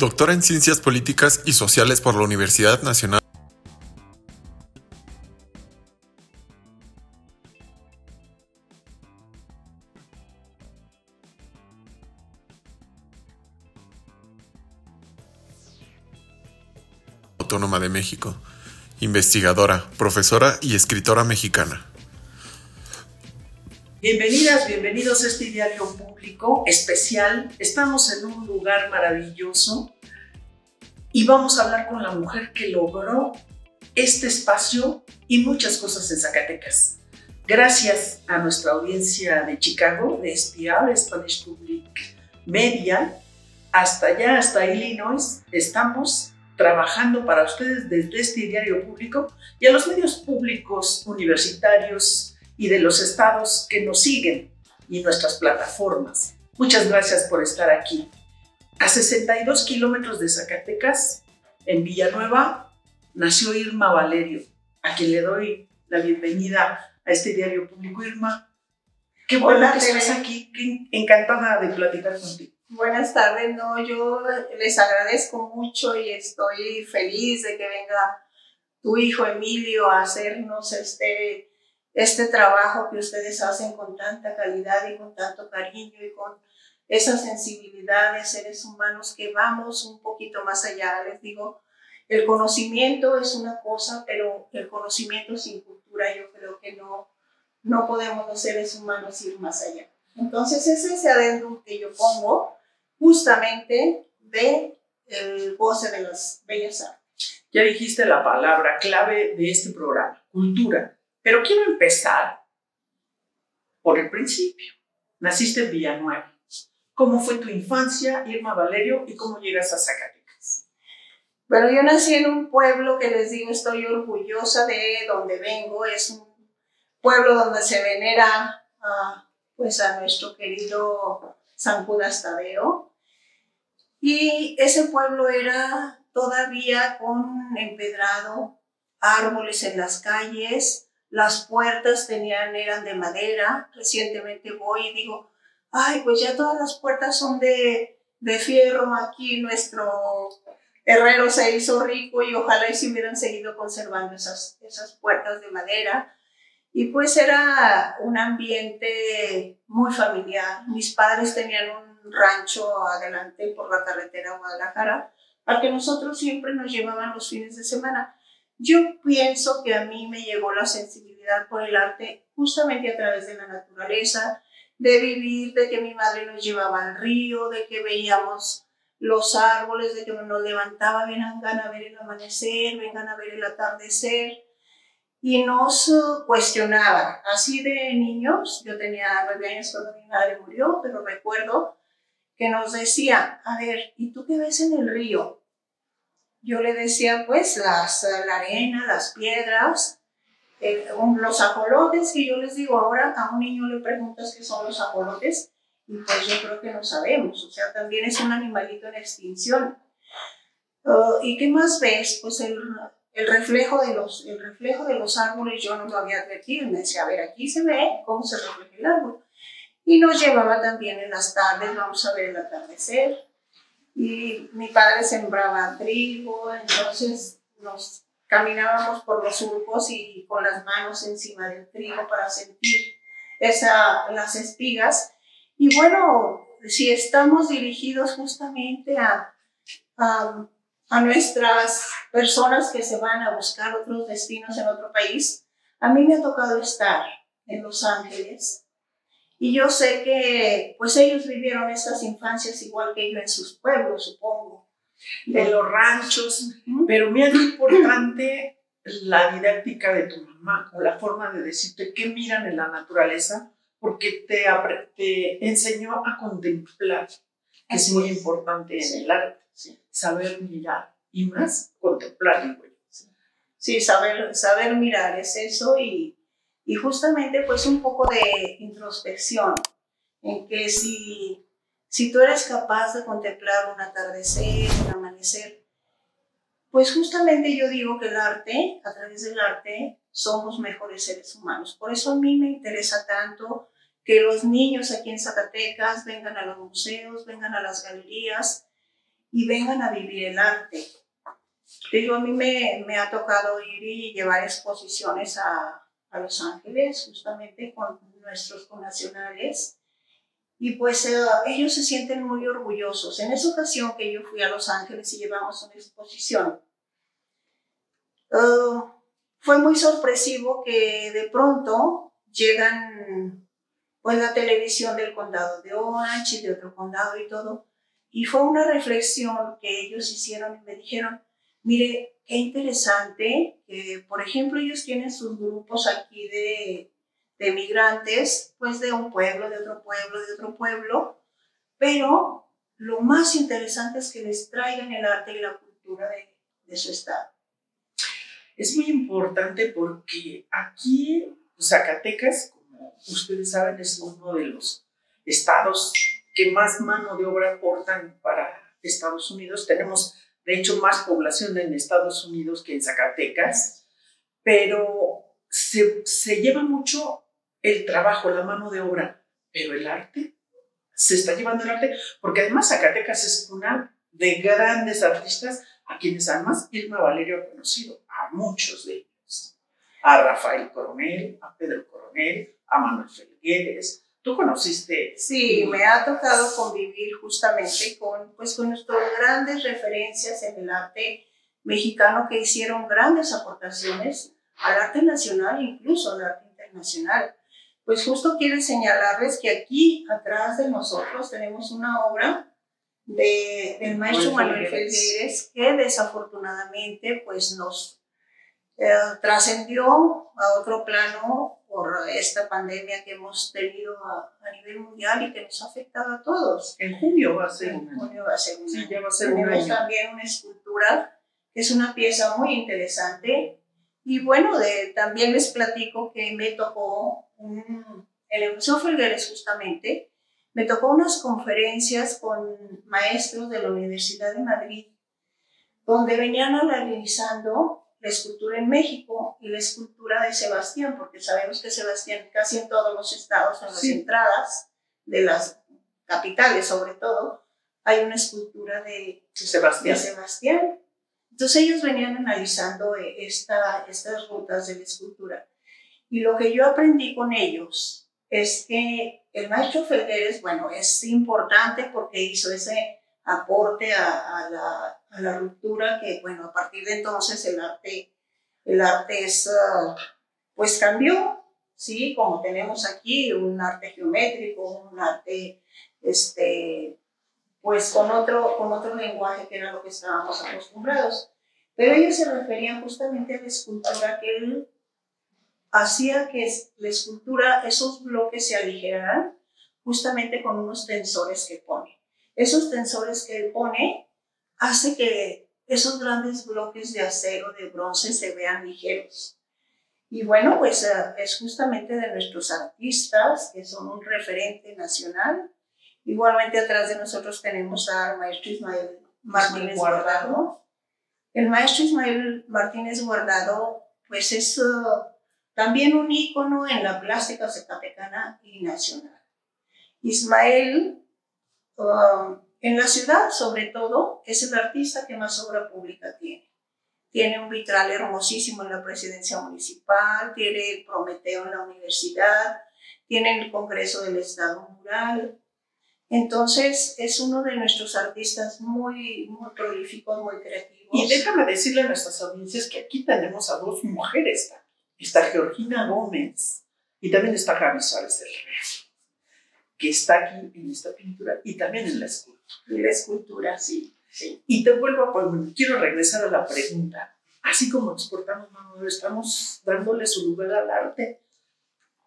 Doctora en Ciencias Políticas y Sociales por la Universidad Nacional. Autónoma de México. Investigadora, profesora y escritora mexicana. Bienvenidas, bienvenidos a este diario público especial. Estamos en un lugar maravilloso y vamos a hablar con la mujer que logró este espacio y muchas cosas en Zacatecas. Gracias a nuestra audiencia de Chicago, de SPR, Spanish Public Media, hasta allá, hasta Illinois, estamos trabajando para ustedes desde este diario público y a los medios públicos universitarios y de los estados que nos siguen y nuestras plataformas. Muchas gracias por estar aquí. A 62 kilómetros de Zacatecas, en Villanueva, nació Irma Valerio, a quien le doy la bienvenida a este diario público. Irma, qué bueno que estés aquí, encantada de platicar contigo. Buenas tardes, no, yo les agradezco mucho y estoy feliz de que venga tu hijo Emilio a hacernos este este trabajo que ustedes hacen con tanta calidad y con tanto cariño y con esa sensibilidad de seres humanos que vamos un poquito más allá. Les digo, el conocimiento es una cosa, pero el conocimiento sin cultura yo creo que no, no podemos los seres humanos ir más allá. Entonces es ese adendum que yo pongo justamente de el goce de las bellas artes. Ya dijiste la palabra clave de este programa, cultura. Pero quiero empezar por el principio. Naciste en Villanueva. ¿Cómo fue tu infancia, Irma Valerio, y cómo llegas a Zacatecas? Bueno, yo nací en un pueblo que les digo, estoy orgullosa de donde vengo. Es un pueblo donde se venera a, pues a nuestro querido San Judas Tadeo. Y ese pueblo era todavía con empedrado, árboles en las calles, las puertas tenían, eran de madera. Recientemente voy y digo, ay, pues ya todas las puertas son de, de fierro. Aquí nuestro herrero se hizo rico y ojalá y se hubieran seguido conservando esas, esas puertas de madera. Y pues era un ambiente muy familiar. Mis padres tenían un rancho adelante por la carretera Guadalajara, al que nosotros siempre nos llevaban los fines de semana. Yo pienso que a mí me llegó la sensibilidad por el arte justamente a través de la naturaleza, de vivir, de que mi madre nos llevaba al río, de que veíamos los árboles, de que nos levantaba, vengan a ver el amanecer, vengan a ver el atardecer, y nos cuestionaba. Así de niños, yo tenía nueve años cuando mi madre murió, pero recuerdo que nos decía, a ver, ¿y tú qué ves en el río? yo le decía pues las, la arena, las piedras, eh, los ajolotes, que yo les digo ahora, a un niño le preguntas qué son los ajolotes, y pues yo creo que no sabemos, o sea, también es un animalito en extinción. Uh, ¿Y qué más ves? Pues el, el, reflejo de los, el reflejo de los árboles yo no lo había advertido, me decía, a ver, aquí se ve cómo se refleja el árbol. Y nos llevaba también en las tardes, vamos a ver el atardecer, y mi padre sembraba trigo, entonces nos caminábamos por los surcos y con las manos encima del trigo para sentir esa, las espigas. Y bueno, si estamos dirigidos justamente a, a, a nuestras personas que se van a buscar otros destinos en otro país, a mí me ha tocado estar en Los Ángeles y yo sé que pues ellos vivieron estas infancias igual que yo en sus pueblos, supongo. De los ranchos, pero lo importante la didáctica de tu mamá, o la forma de decirte qué miran en la naturaleza, porque te, te enseñó a contemplar, que es muy importante en el arte, saber mirar y más contemplar. Sí, saber, saber mirar es eso y y justamente pues un poco de introspección, en que si, si tú eres capaz de contemplar un atardecer, un amanecer, pues justamente yo digo que el arte, a través del arte, somos mejores seres humanos. Por eso a mí me interesa tanto que los niños aquí en Zacatecas vengan a los museos, vengan a las galerías y vengan a vivir el arte. Digo, a mí me, me ha tocado ir y llevar exposiciones a, a Los Ángeles, justamente con nuestros connacionales. Y pues eh, ellos se sienten muy orgullosos. En esa ocasión que yo fui a Los Ángeles y llevamos una exposición, uh, fue muy sorpresivo que de pronto llegan pues la televisión del condado de Orange y de otro condado y todo. Y fue una reflexión que ellos hicieron y me dijeron, mire, qué interesante que, por ejemplo, ellos tienen sus grupos aquí de, de migrantes, pues de un pueblo, de otro pueblo, de otro pueblo, pero lo más interesante es que les traigan el arte y la cultura de, de su estado. Es muy importante porque aquí, Zacatecas, como ustedes saben, es uno de los estados que más mano de obra aportan para Estados Unidos. Tenemos, de hecho, más población en Estados Unidos que en Zacatecas, pero se, se lleva mucho el trabajo, la mano de obra, pero el arte, se está llevando el arte, porque además Zacatecas es una de grandes artistas a quienes además Irma Valerio ha conocido, a muchos de ellos, a Rafael Coronel, a Pedro Coronel, a Manuel Felgueres, ¿Tú conociste? Sí, me ha tocado convivir justamente con, pues, con grandes referencias en el arte mexicano que hicieron grandes aportaciones al arte nacional, incluso al arte internacional. Pues justo quiero señalarles que aquí atrás de nosotros tenemos una obra de, del maestro Manuel Felgueres que desafortunadamente pues nos eh, trascendió a otro plano por esta pandemia que hemos tenido a, a, nivel mundial y que nos ha afectado a todos. En junio va a ser en junio va a ser sí, ya va a ser Tenemos un año. también una escultura que es una pieza muy interesante y bueno, de, también les platico que me tocó un, el Museo Felgueres justamente, me tocó unas conferencias con maestros de la Universidad de Madrid donde venían analizando la escultura en México y la escultura de Sebastián, porque sabemos que Sebastián casi en todos los estados, en las Sí. entradas de las capitales sobre todo, hay una escultura de, de Sebastián. Sebastián. Entonces ellos venían analizando eh, esta, estas rutas de la escultura. Y lo que yo aprendí con ellos es que el maestro Felgueres, bueno, es importante porque hizo ese aporte a, a la, a la ruptura que, bueno, a partir de entonces el arte, el arte es, ah, pues cambió, ¿sí? Como tenemos aquí un arte geométrico, un arte, este, pues con otro, con otro lenguaje que era lo que estábamos acostumbrados. Pero ellos se referían justamente a la escultura que él hacía que la escultura, esos bloques se aligeraran justamente con unos tensores que pone. Esos tensores que él pone hace que esos grandes bloques de acero, de bronce, se vean ligeros. Y bueno, pues eh, es justamente de nuestros artistas, que son un referente nacional. Igualmente atrás de nosotros tenemos al maestro Ismael Martínez Guardado. Guardado. El maestro Ismael Martínez Guardado, pues es eh, también un ícono en la plástica zacatecana y nacional. Ismael, um, en la ciudad sobre todo, es el artista que más obra pública tiene. Tiene un vitral hermosísimo en la presidencia municipal, tiene el Prometeo en la universidad, tiene el Congreso del Estado Mural. Entonces, es uno de nuestros artistas muy, muy prolíficos, muy creativos. Y déjame decirle a nuestras audiencias que aquí tenemos a dos mujeres. Está Georgina Gómez y también está Gaby Suárez del Rey, que está aquí en esta pintura y también en la escultura. Y la escultura, sí. sí. Y te vuelvo a poner, quiero regresar a la pregunta. Así como exportamos mano obra, estamos dándole su lugar al arte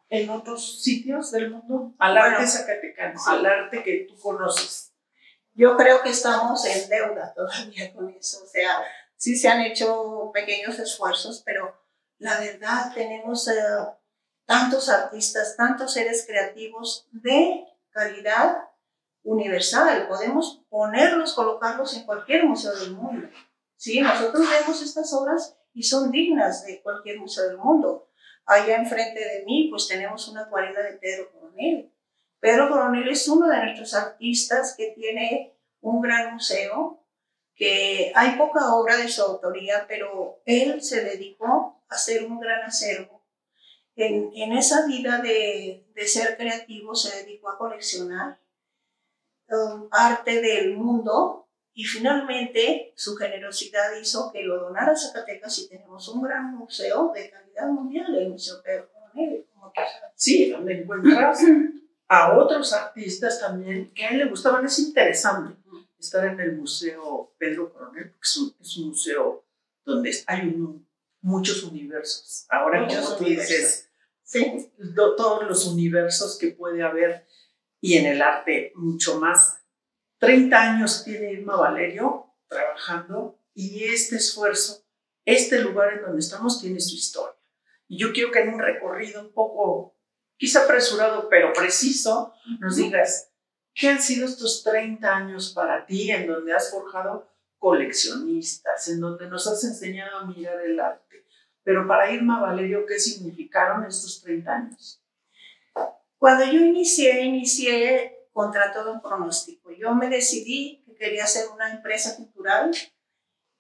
en otros sitios del mundo, al Bueno, arte zacatecano, sí. al arte que tú conoces. Yo creo que estamos en deuda todavía con eso. O sea, sí se han hecho pequeños esfuerzos, pero la verdad tenemos eh, tantos artistas, tantos seres creativos de calidad universal. Podemos ponerlos, colocarlos en cualquier museo del mundo. Sí, nosotros vemos estas obras y son dignas de cualquier museo del mundo. Allá enfrente de mí, pues tenemos una acuarela de Pedro Coronel. Pedro Coronel es uno de nuestros artistas que tiene un gran museo que hay poca obra de su autoría, pero él se dedicó hacer un gran acervo. En, en esa vida de, de, ser creativo se dedicó a coleccionar um, arte del mundo y finalmente su generosidad hizo que lo donara a Zacatecas y tenemos un gran museo de calidad mundial, el Museo Pedro Coronel. Sí, donde encuentras a otros artistas también que a él le gustaban. Es interesante estar en el Museo Pedro Coronel, porque es un, es un museo donde hay un, muchos universos. Ahora, muchos como tú dices, sí. todos los universos que puede haber y en el arte mucho más. 30 años tiene Irma Valerio trabajando y este esfuerzo, este lugar en donde estamos tiene su historia. Y yo quiero que en un recorrido un poco, quizá apresurado, pero preciso, nos digas, ¿Qué han sido estos 30 años para ti en donde has forjado coleccionistas, en donde nos has enseñado a mirar el arte? Pero para Irma Valerio, ¿qué significaron estos 30 años? Cuando yo inicié, inicié contra todo pronóstico. Yo me decidí que quería hacer una empresa cultural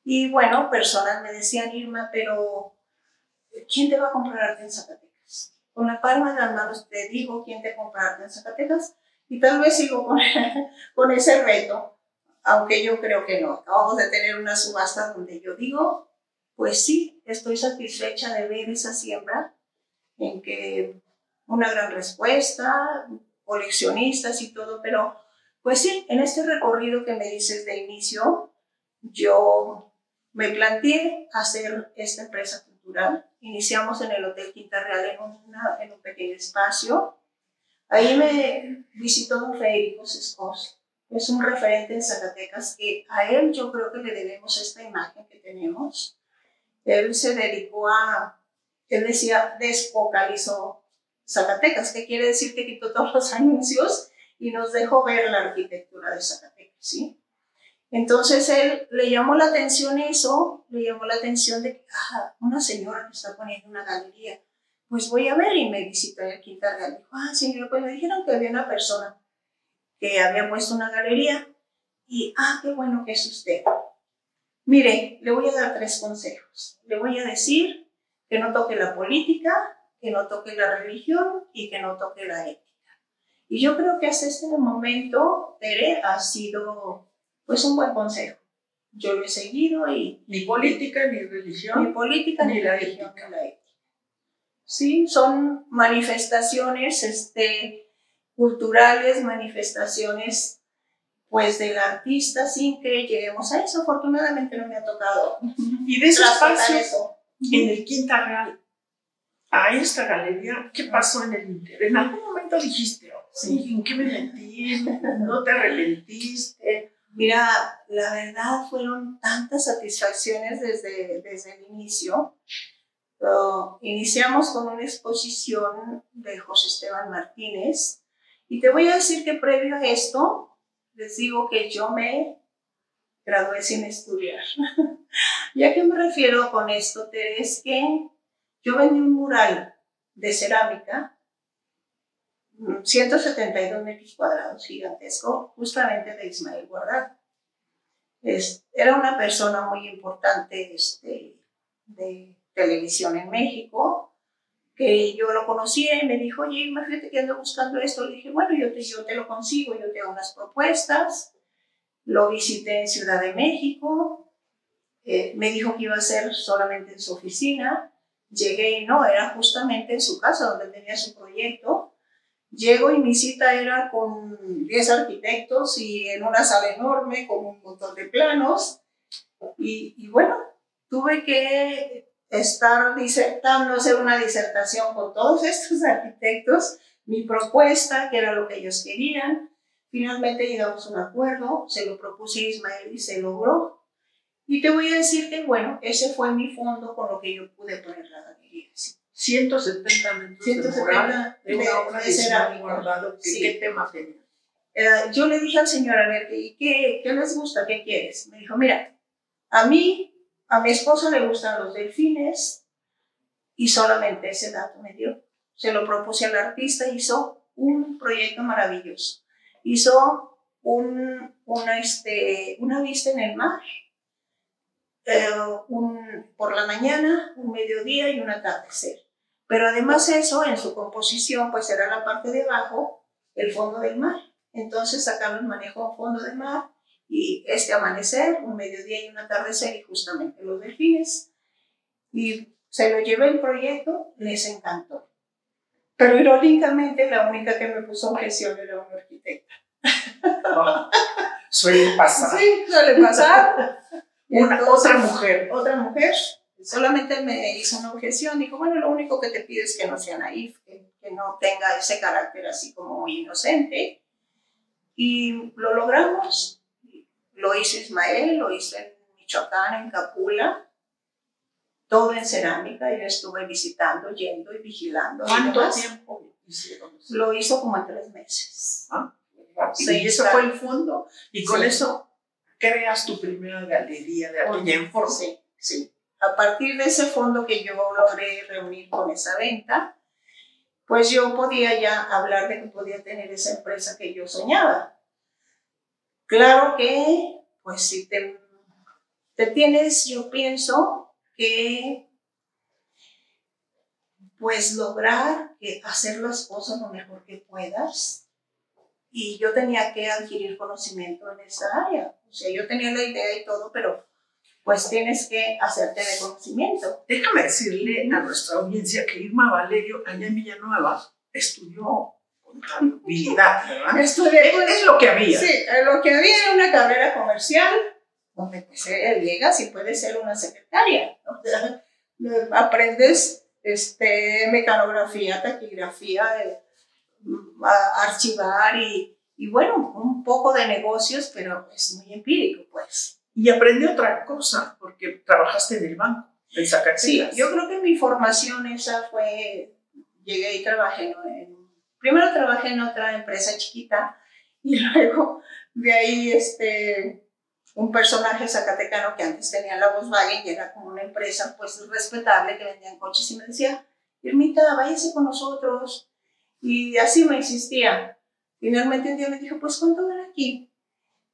y bueno, personas me decían, Irma, pero ¿quién te va a comprar arte en Zacatecas? Con la palma de las manos te digo quién te compra arte en Zacatecas y tal vez sigo con, con ese reto, aunque yo creo que no. Vamos a tener una subasta donde yo digo, pues sí, estoy satisfecha de ver esa siembra, en que una gran respuesta, coleccionistas y todo, pero pues sí, en este recorrido que me dices de inicio, yo me planteé hacer esta empresa cultural. Iniciamos en el Hotel Quinta Real en, una, en un pequeño espacio Ahí me visitó don Federico Sescos, es un referente en Zacatecas que a él yo creo que le debemos esta imagen que tenemos. Él se dedicó a, él decía, desfocalizó Zacatecas, que quiere decir que quitó todos los anuncios y nos dejó ver la arquitectura de Zacatecas, ¿sí? Entonces él le llamó la atención eso, le llamó la atención de que, ah, una señora que está poniendo una galería pues voy a ver y me visitó el Quinta Real. Dijo, ah, señor, pues me dijeron que había una persona que había puesto una galería y, ah, qué bueno que es usted. Mire, le voy a dar tres consejos. Le voy a decir que no toque la política, que no toque la religión y que no toque la ética. Y yo creo que hasta este momento, Tere, ha sido pues un buen consejo. Yo lo he seguido y... Ni política, ni religión. Ni política, ni, la religión, ni la ética. ¿sí? Son manifestaciones este, culturales, manifestaciones pues del artista sin que lleguemos a eso. Afortunadamente no me ha tocado. Y de ese espacio, en el Quinta Real, a esta galería, ¿qué pasó en el interior? En algún momento dijiste, oh, sí, ¿en qué me metí? ¿No te arrepentiste? Mira, la verdad fueron tantas satisfacciones desde, desde el inicio iniciamos con una exposición de José Esteban Martínez y te voy a decir que previo a esto, les digo que yo me gradué sin estudiar. ¿Ya que me refiero con esto, Tere? Es que yo vendí un mural de cerámica, 172 metros cuadrados, gigantesco, justamente de Ismael Guardado. Era una persona muy importante este, de televisión en México, que yo lo conocía y me dijo, oye, imagínate que ando buscando esto. Le dije, bueno, yo te, yo te lo consigo, yo te hago unas propuestas. Lo visité en Ciudad de México, eh, me dijo que iba a ser solamente en su oficina. Llegué y no, era justamente en su casa donde tenía su proyecto. Llego y mi cita era con 10 arquitectos y en una sala enorme con un montón de planos. Y, y bueno, tuve que estar disertando, hacer una disertación con todos estos arquitectos, mi propuesta, que era lo que ellos querían. Finalmente llegamos a un acuerdo, se lo propuse a Ismael y se logró. Y te voy a decir que, bueno, ese fue mi fondo con lo que yo pude poner la galería. 170 metros 170 de, de, una de, guardado. ¿Qué, ¿Qué tema tenía? Eh, yo le dije al señor, a ver, ¿qué, ¿qué les gusta? ¿Qué quieres? Me dijo, mira, a mí a mi esposo le gustan los delfines y solamente ese dato me dio. Se lo propuse al artista, hizo un proyecto maravilloso. Hizo un, una, este, vista en el mar, eh, un, por la mañana, un mediodía y un atardecer. Pero además eso, en su composición, pues era la parte de abajo, el fondo del mar. Entonces acá nos manejó fondo de mar y este amanecer, un mediodía y un atardecer y justamente los delfines. Y se lo llevé el proyecto, les encantó. Pero irónicamente la única que me puso objeción era una arquitecta. suele pasar. Sí, suele pasar. Una, otra mujer. Otra mujer solamente me hizo una objeción. Dijo, bueno, lo único que te pido es que no sea naif, que, que no tenga ese carácter así como muy inocente. Y lo logramos. Lo hizo Ismael, lo hizo en Michoacán, en Capula todo en cerámica y lo estuve visitando, yendo y vigilando. ¿Cuánto tiempo hicieron? Lo hizo como en tres meses. ¿Ah? Sí, y eso fue el fondo. Y con eso creas tu primera galería de arte en forma. Sí, sí. A partir de ese fondo que yo logré reunir con esa venta, pues yo podía ya hablar de que podía tener esa empresa que yo soñaba. Claro que, pues si te, tienes, yo pienso, que pues lograr que hacer las cosas lo mejor que puedas. Y yo tenía que adquirir conocimiento en esa área. O sea, yo tenía la idea y todo, pero pues tienes que hacerte de conocimiento. Déjame decirle a nuestra audiencia que Irma Valerio, allá en Villanueva, estudió contabilidad, ¿verdad? Estudié, es lo que había. Sí, lo que había era una carrera comercial donde pues, llegas y puedes ser una secretaria. aprendes este, mecanografía, taquigrafía, eh, archivar y, y, bueno, un poco de negocios, pero es muy empírico, pues. Y aprendí otra cosa, porque trabajaste en el banco, en Zacatecas. Sí, yo creo que mi formación esa fue, llegué y trabajé en, primero trabajé en otra empresa chiquita y luego de ahí, este, un personaje zacatecano que antes tenía la Volkswagen y era como una empresa pues respetable que vendían coches y me decía, Irmita, váyase con nosotros. Y así me insistía. Finalmente un día me dijo, pues ¿cuánto ven aquí?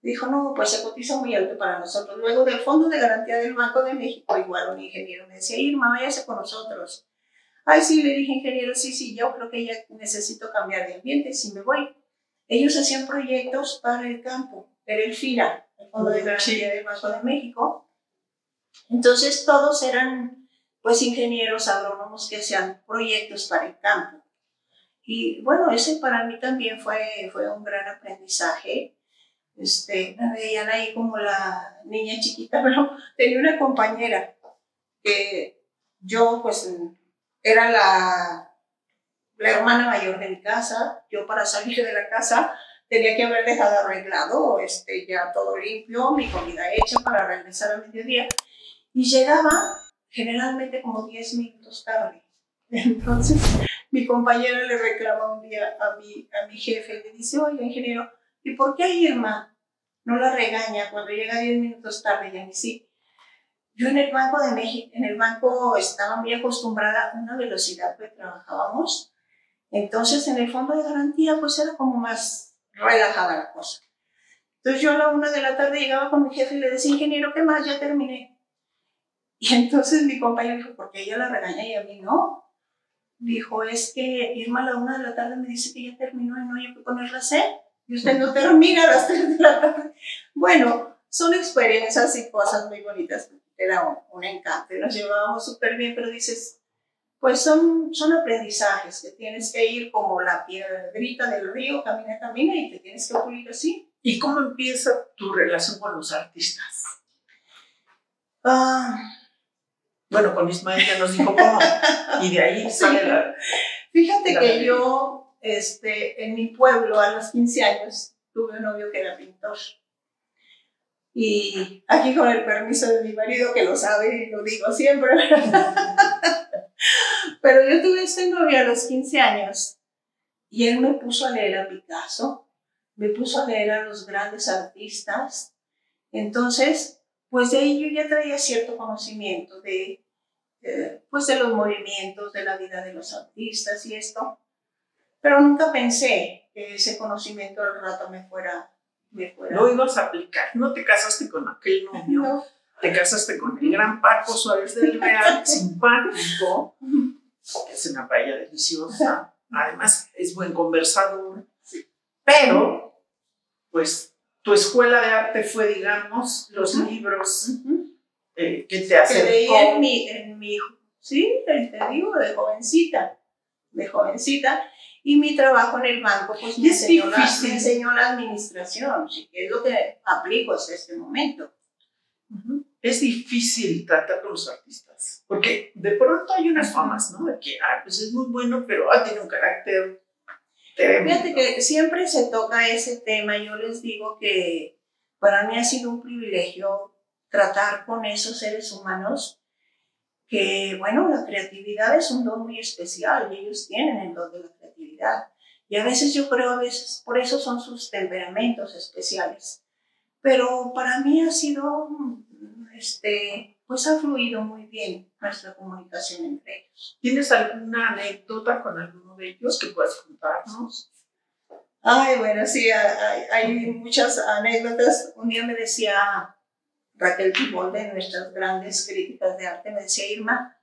Dijo, no, pues se cotiza muy alto para nosotros. Luego del Fondo de Garantía del Banco de México, igual un ingeniero me decía, Irma, váyase con nosotros. Ay, sí, le dije, ingeniero, sí, sí, yo creo que ya necesito cambiar de ambiente, sí me voy. Ellos hacían proyectos para el campo, era el FIRA, el Fondo de Garantía del Banco de México. Entonces todos eran pues ingenieros agrónomos que hacían proyectos para el campo. Y bueno, ese para mí también fue, fue un gran aprendizaje. Este, me veían ahí como la niña chiquita, pero tenía una compañera que yo pues era la, la hermana mayor de mi casa. Yo para salir de la casa tenía que haber dejado arreglado, este, ya todo limpio, mi comida hecha para regresar a mediodía. Y llegaba generalmente como 10 minutos tarde. Entonces, mi compañera le reclama un día a mi, a mi jefe y le dice, oye, ingeniero, ¿y por qué a Irma no la regaña cuando llega 10 minutos tarde? Y a mí sí. Yo en el Banco de México, en el banco estaba muy acostumbrada a una velocidad que trabajábamos. Entonces, en el fondo de garantía, pues era como más relajada la cosa. Entonces yo a la una de la tarde llegaba con mi jefe y le decía, ingeniero, ¿qué más? Ya terminé. Y entonces mi compañero dijo, ¿por qué ella la regaña y a mí no? Dijo, es que Irma a la una de la tarde me dice que ya terminó y no hay que ponerla a hacer. Y usted no termina a las tres de la tarde. Bueno, son experiencias y cosas muy bonitas. Era un, un encanto y nos llevábamos súper bien, pero dices, pues son, son aprendizajes que tienes que ir como la piedrita del río, camina, camina y te tienes que pulir así. ¿Y cómo empieza tu relación con los artistas? Ah, bueno, con Ismael ya nos dijo cómo, y de ahí sale la... Fíjate que yo, este, en mi pueblo, a los 15 años, tuve un novio que era pintor. Y aquí con el permiso de mi marido, que lo sabe y lo digo siempre, Pero yo tuve este novio a los 15 años y él me puso a leer a Picasso, me puso a leer a los grandes artistas. Entonces, pues de ahí yo ya traía cierto conocimiento de, pues de los movimientos, de la vida de los artistas y esto. Pero nunca pensé que ese conocimiento al rato me fuera me fuera. Lo ibas a aplicar. No te casaste con aquel novio. No. Te casaste con el gran Paco Suárez del Real, simpático, que es una paella deliciosa. Además, es buen conversador. Pero, pues, tu escuela de arte fue, digamos, los libros Ujú. eh, que te que leí en acercó. mi, en mi, sí, te digo, de jovencita, de jovencita, y mi trabajo en el banco, pues me enseñó, la, difícil. me enseñó la administración, que es lo que aplico hasta este momento. Es difícil tratar con los artistas, porque de pronto hay unas famas, ¿no? De que, ah, pues es muy bueno, pero ah, tiene un carácter tremendo. Fíjate que siempre se toca ese tema, yo les digo que para mí ha sido un privilegio tratar con esos seres humanos que, bueno, la creatividad es un don muy especial y ellos tienen el don de la creatividad. Y a veces yo creo, a veces, por eso son sus temperamentos especiales. Pero para mí ha sido, este, pues ha fluido muy bien nuestra comunicación entre ellos. ¿Tienes alguna anécdota con alguno de ellos que puedas contarnos? Ay, bueno, sí, hay, hay muchas anécdotas. Un día me decía Raquel Tibol, de nuestras grandes críticas de arte, me decía, Irma,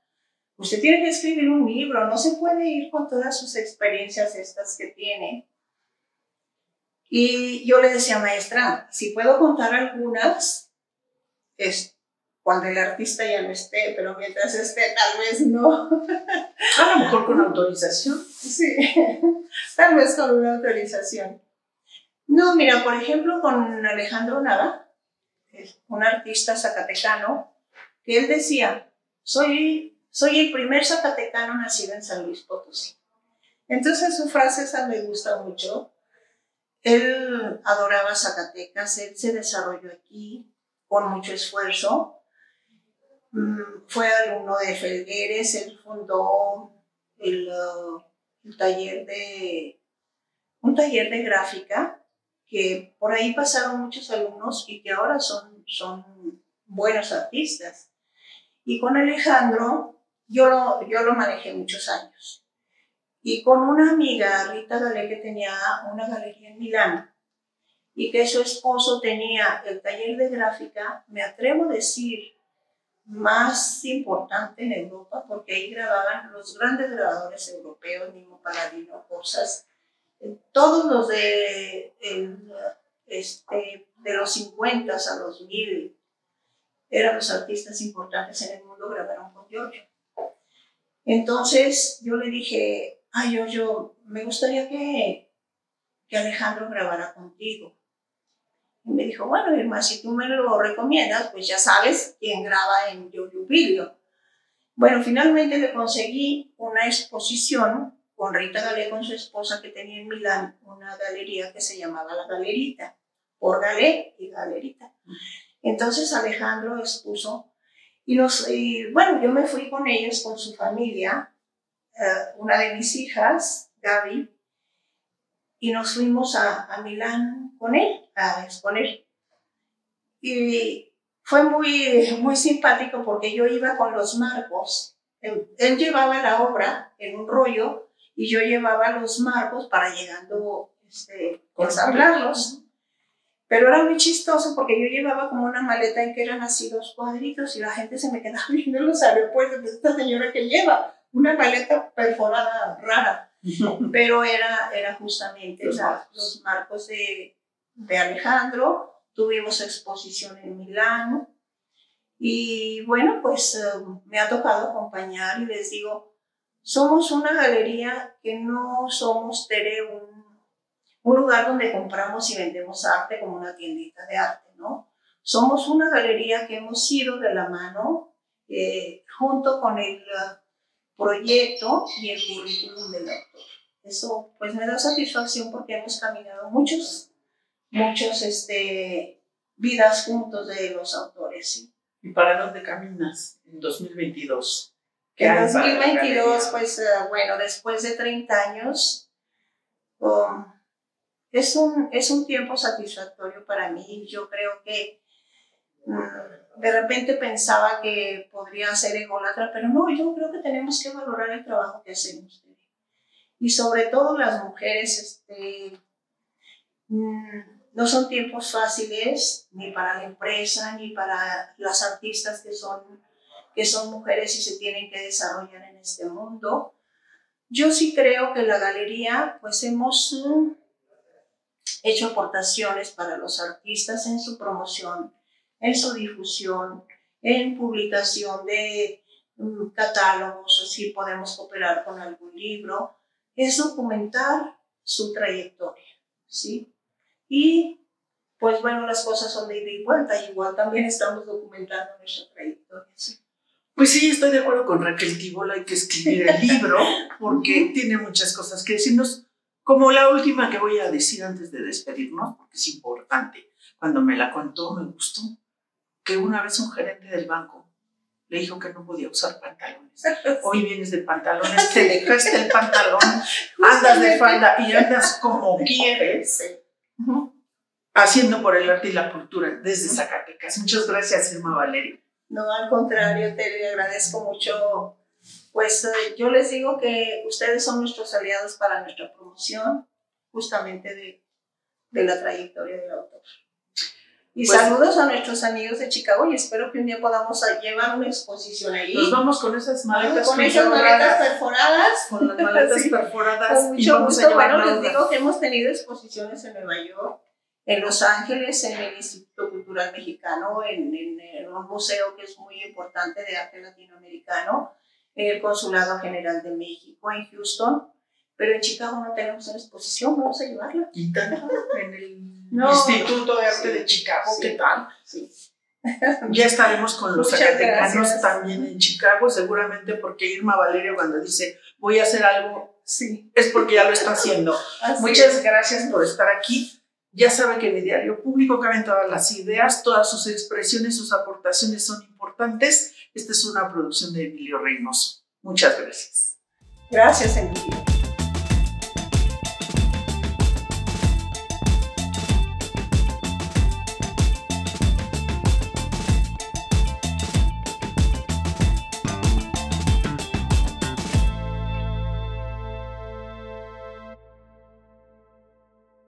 usted tiene que escribir un libro, no se puede ir con todas sus experiencias estas que tiene. Y yo le decía, maestra, si puedo contar algunas, es cuando el artista ya no esté, pero mientras esté, tal vez no. A lo mejor con autorización. Sí, tal vez con una autorización. No, mira, por ejemplo, con Alejandro Nava, un artista zacatecano, que él decía, soy, soy el primer zacatecano nacido en San Luis Potosí. Entonces su frase esa me gusta mucho. Él adoraba Zacatecas, él se desarrolló aquí con mucho esfuerzo. Mm, Fue alumno de Felgueres, él fundó el, uh, el taller de un taller de gráfica que por ahí pasaron muchos alumnos y que ahora son, son buenos artistas. Y con Alejandro yo lo, yo lo manejé muchos años. Y con una amiga, Rita Galé, que tenía una galería en Milán y que su esposo tenía el taller de gráfica, me atrevo a decir, más importante en Europa, porque ahí grababan los grandes grabadores europeos, Nimo Paladino, cosas, todos los de, el, este, de los 50 a los 1000 eran los artistas importantes en el mundo, grabaron con Giorgio. Entonces yo le dije, ay Giorgio, me gustaría que, que Alejandro grabara contigo. Y me dijo, bueno, Irma, si tú me lo recomiendas, pues ya sabes quién graba en Giorgio Video. Bueno, finalmente le conseguí una exposición con Rita Galé, con su esposa, que tenía en Milán una galería que se llamaba La Galerita, por Galé y Galerita. Entonces Alejandro expuso, y, nos, y bueno, yo me fui con ellos, con su familia, eh, una de mis hijas, Gaby, y nos fuimos a, a Milán con él a exponer. Y fue muy, muy simpático porque yo iba con los marcos. Él, él llevaba la obra en un rollo y yo llevaba los marcos para llegando este, ensamblarlos. Pero era muy chistoso porque yo llevaba como una maleta en que eran así dos cuadritos y la gente se me quedaba viendo en los aeropuertos de esta señora que lleva una maleta perforada rara. Pero era, era justamente Los la- marcos. los marcos de, de Alejandro. Tuvimos exposición en Milán. Y bueno, pues eh, me ha tocado acompañar y les digo, somos una galería que no somos, Tere, un, lugar donde compramos y vendemos arte como una tiendita de arte, ¿no? Somos una galería que hemos ido de la mano eh, junto con el eh, proyecto y el currículum del autor. Eso pues me da satisfacción porque hemos caminado muchos, muchos este, vidas juntos de los autores. ¿sí? ¿Y para dónde caminas en 2022? ¿Qué En hay para la 2022, galería? pues eh, bueno, después de 30 años, um, es, un, es un tiempo satisfactorio para mí. Yo creo que mm, de repente pensaba que podría ser ególatra, pero no, yo creo que tenemos que valorar el trabajo que hacemos. Y sobre todo las mujeres, este, mm, no son tiempos fáciles ni para la empresa ni para las artistas que son, que son mujeres y se tienen que desarrollar en este mundo. Yo sí creo que la galería, pues hemos mm, hecho aportaciones para los artistas en su promoción, en su difusión, en publicación de mm, catálogos, o si podemos cooperar con algún libro, es documentar su trayectoria, ¿sí? Y pues bueno, las cosas son de ida y vuelta, igual también estamos documentando nuestra trayectoria, ¿sí? Pues sí, estoy de acuerdo con Raquel Tibola, hay que escribir el libro porque tiene muchas cosas que decirnos, como la última que voy a decir antes de despedirnos, porque es importante. Cuando me la contó me gustó que una vez un gerente del banco le dijo que no podía usar pantalones. Hoy vienes de pantalones, te dejaste el pantalón, andas de falda y andas como quieres, haciendo por el arte y la cultura desde Zacatecas. Muchas gracias, Irma Valerio. No, al contrario, te agradezco mucho. Pues eh, yo les digo que ustedes son nuestros aliados para nuestra promoción, justamente de, de la trayectoria del autor. Y pues, saludos a nuestros amigos de Chicago y espero que un día podamos llevar una exposición ahí. Nos vamos con esas maletas, con esas maletas perforadas. Con las maletas perforadas. Con mucho gusto. Bueno, les digo que hemos tenido exposiciones en Nueva York, en Los Ángeles, en el Instituto Cultural Mexicano, en, en, un museo que es muy importante de arte latinoamericano, en el Consulado General de México, en Houston. Pero en Chicago no tenemos una exposición, vamos a llevarla. Y en el Instituto de Arte de Chicago, ¿qué tal? Sí. Ya estaremos con los zacatecanos también en Chicago, seguramente porque Irma Valerio cuando dice voy a hacer algo, sí, es porque ya lo está haciendo. Muchas gracias por estar aquí. Ya sabe que en el diario público caben todas las ideas, todas sus expresiones, sus aportaciones son importantes. Esta es una producción de Emilio Reynoso. Muchas gracias. Gracias, Emilio.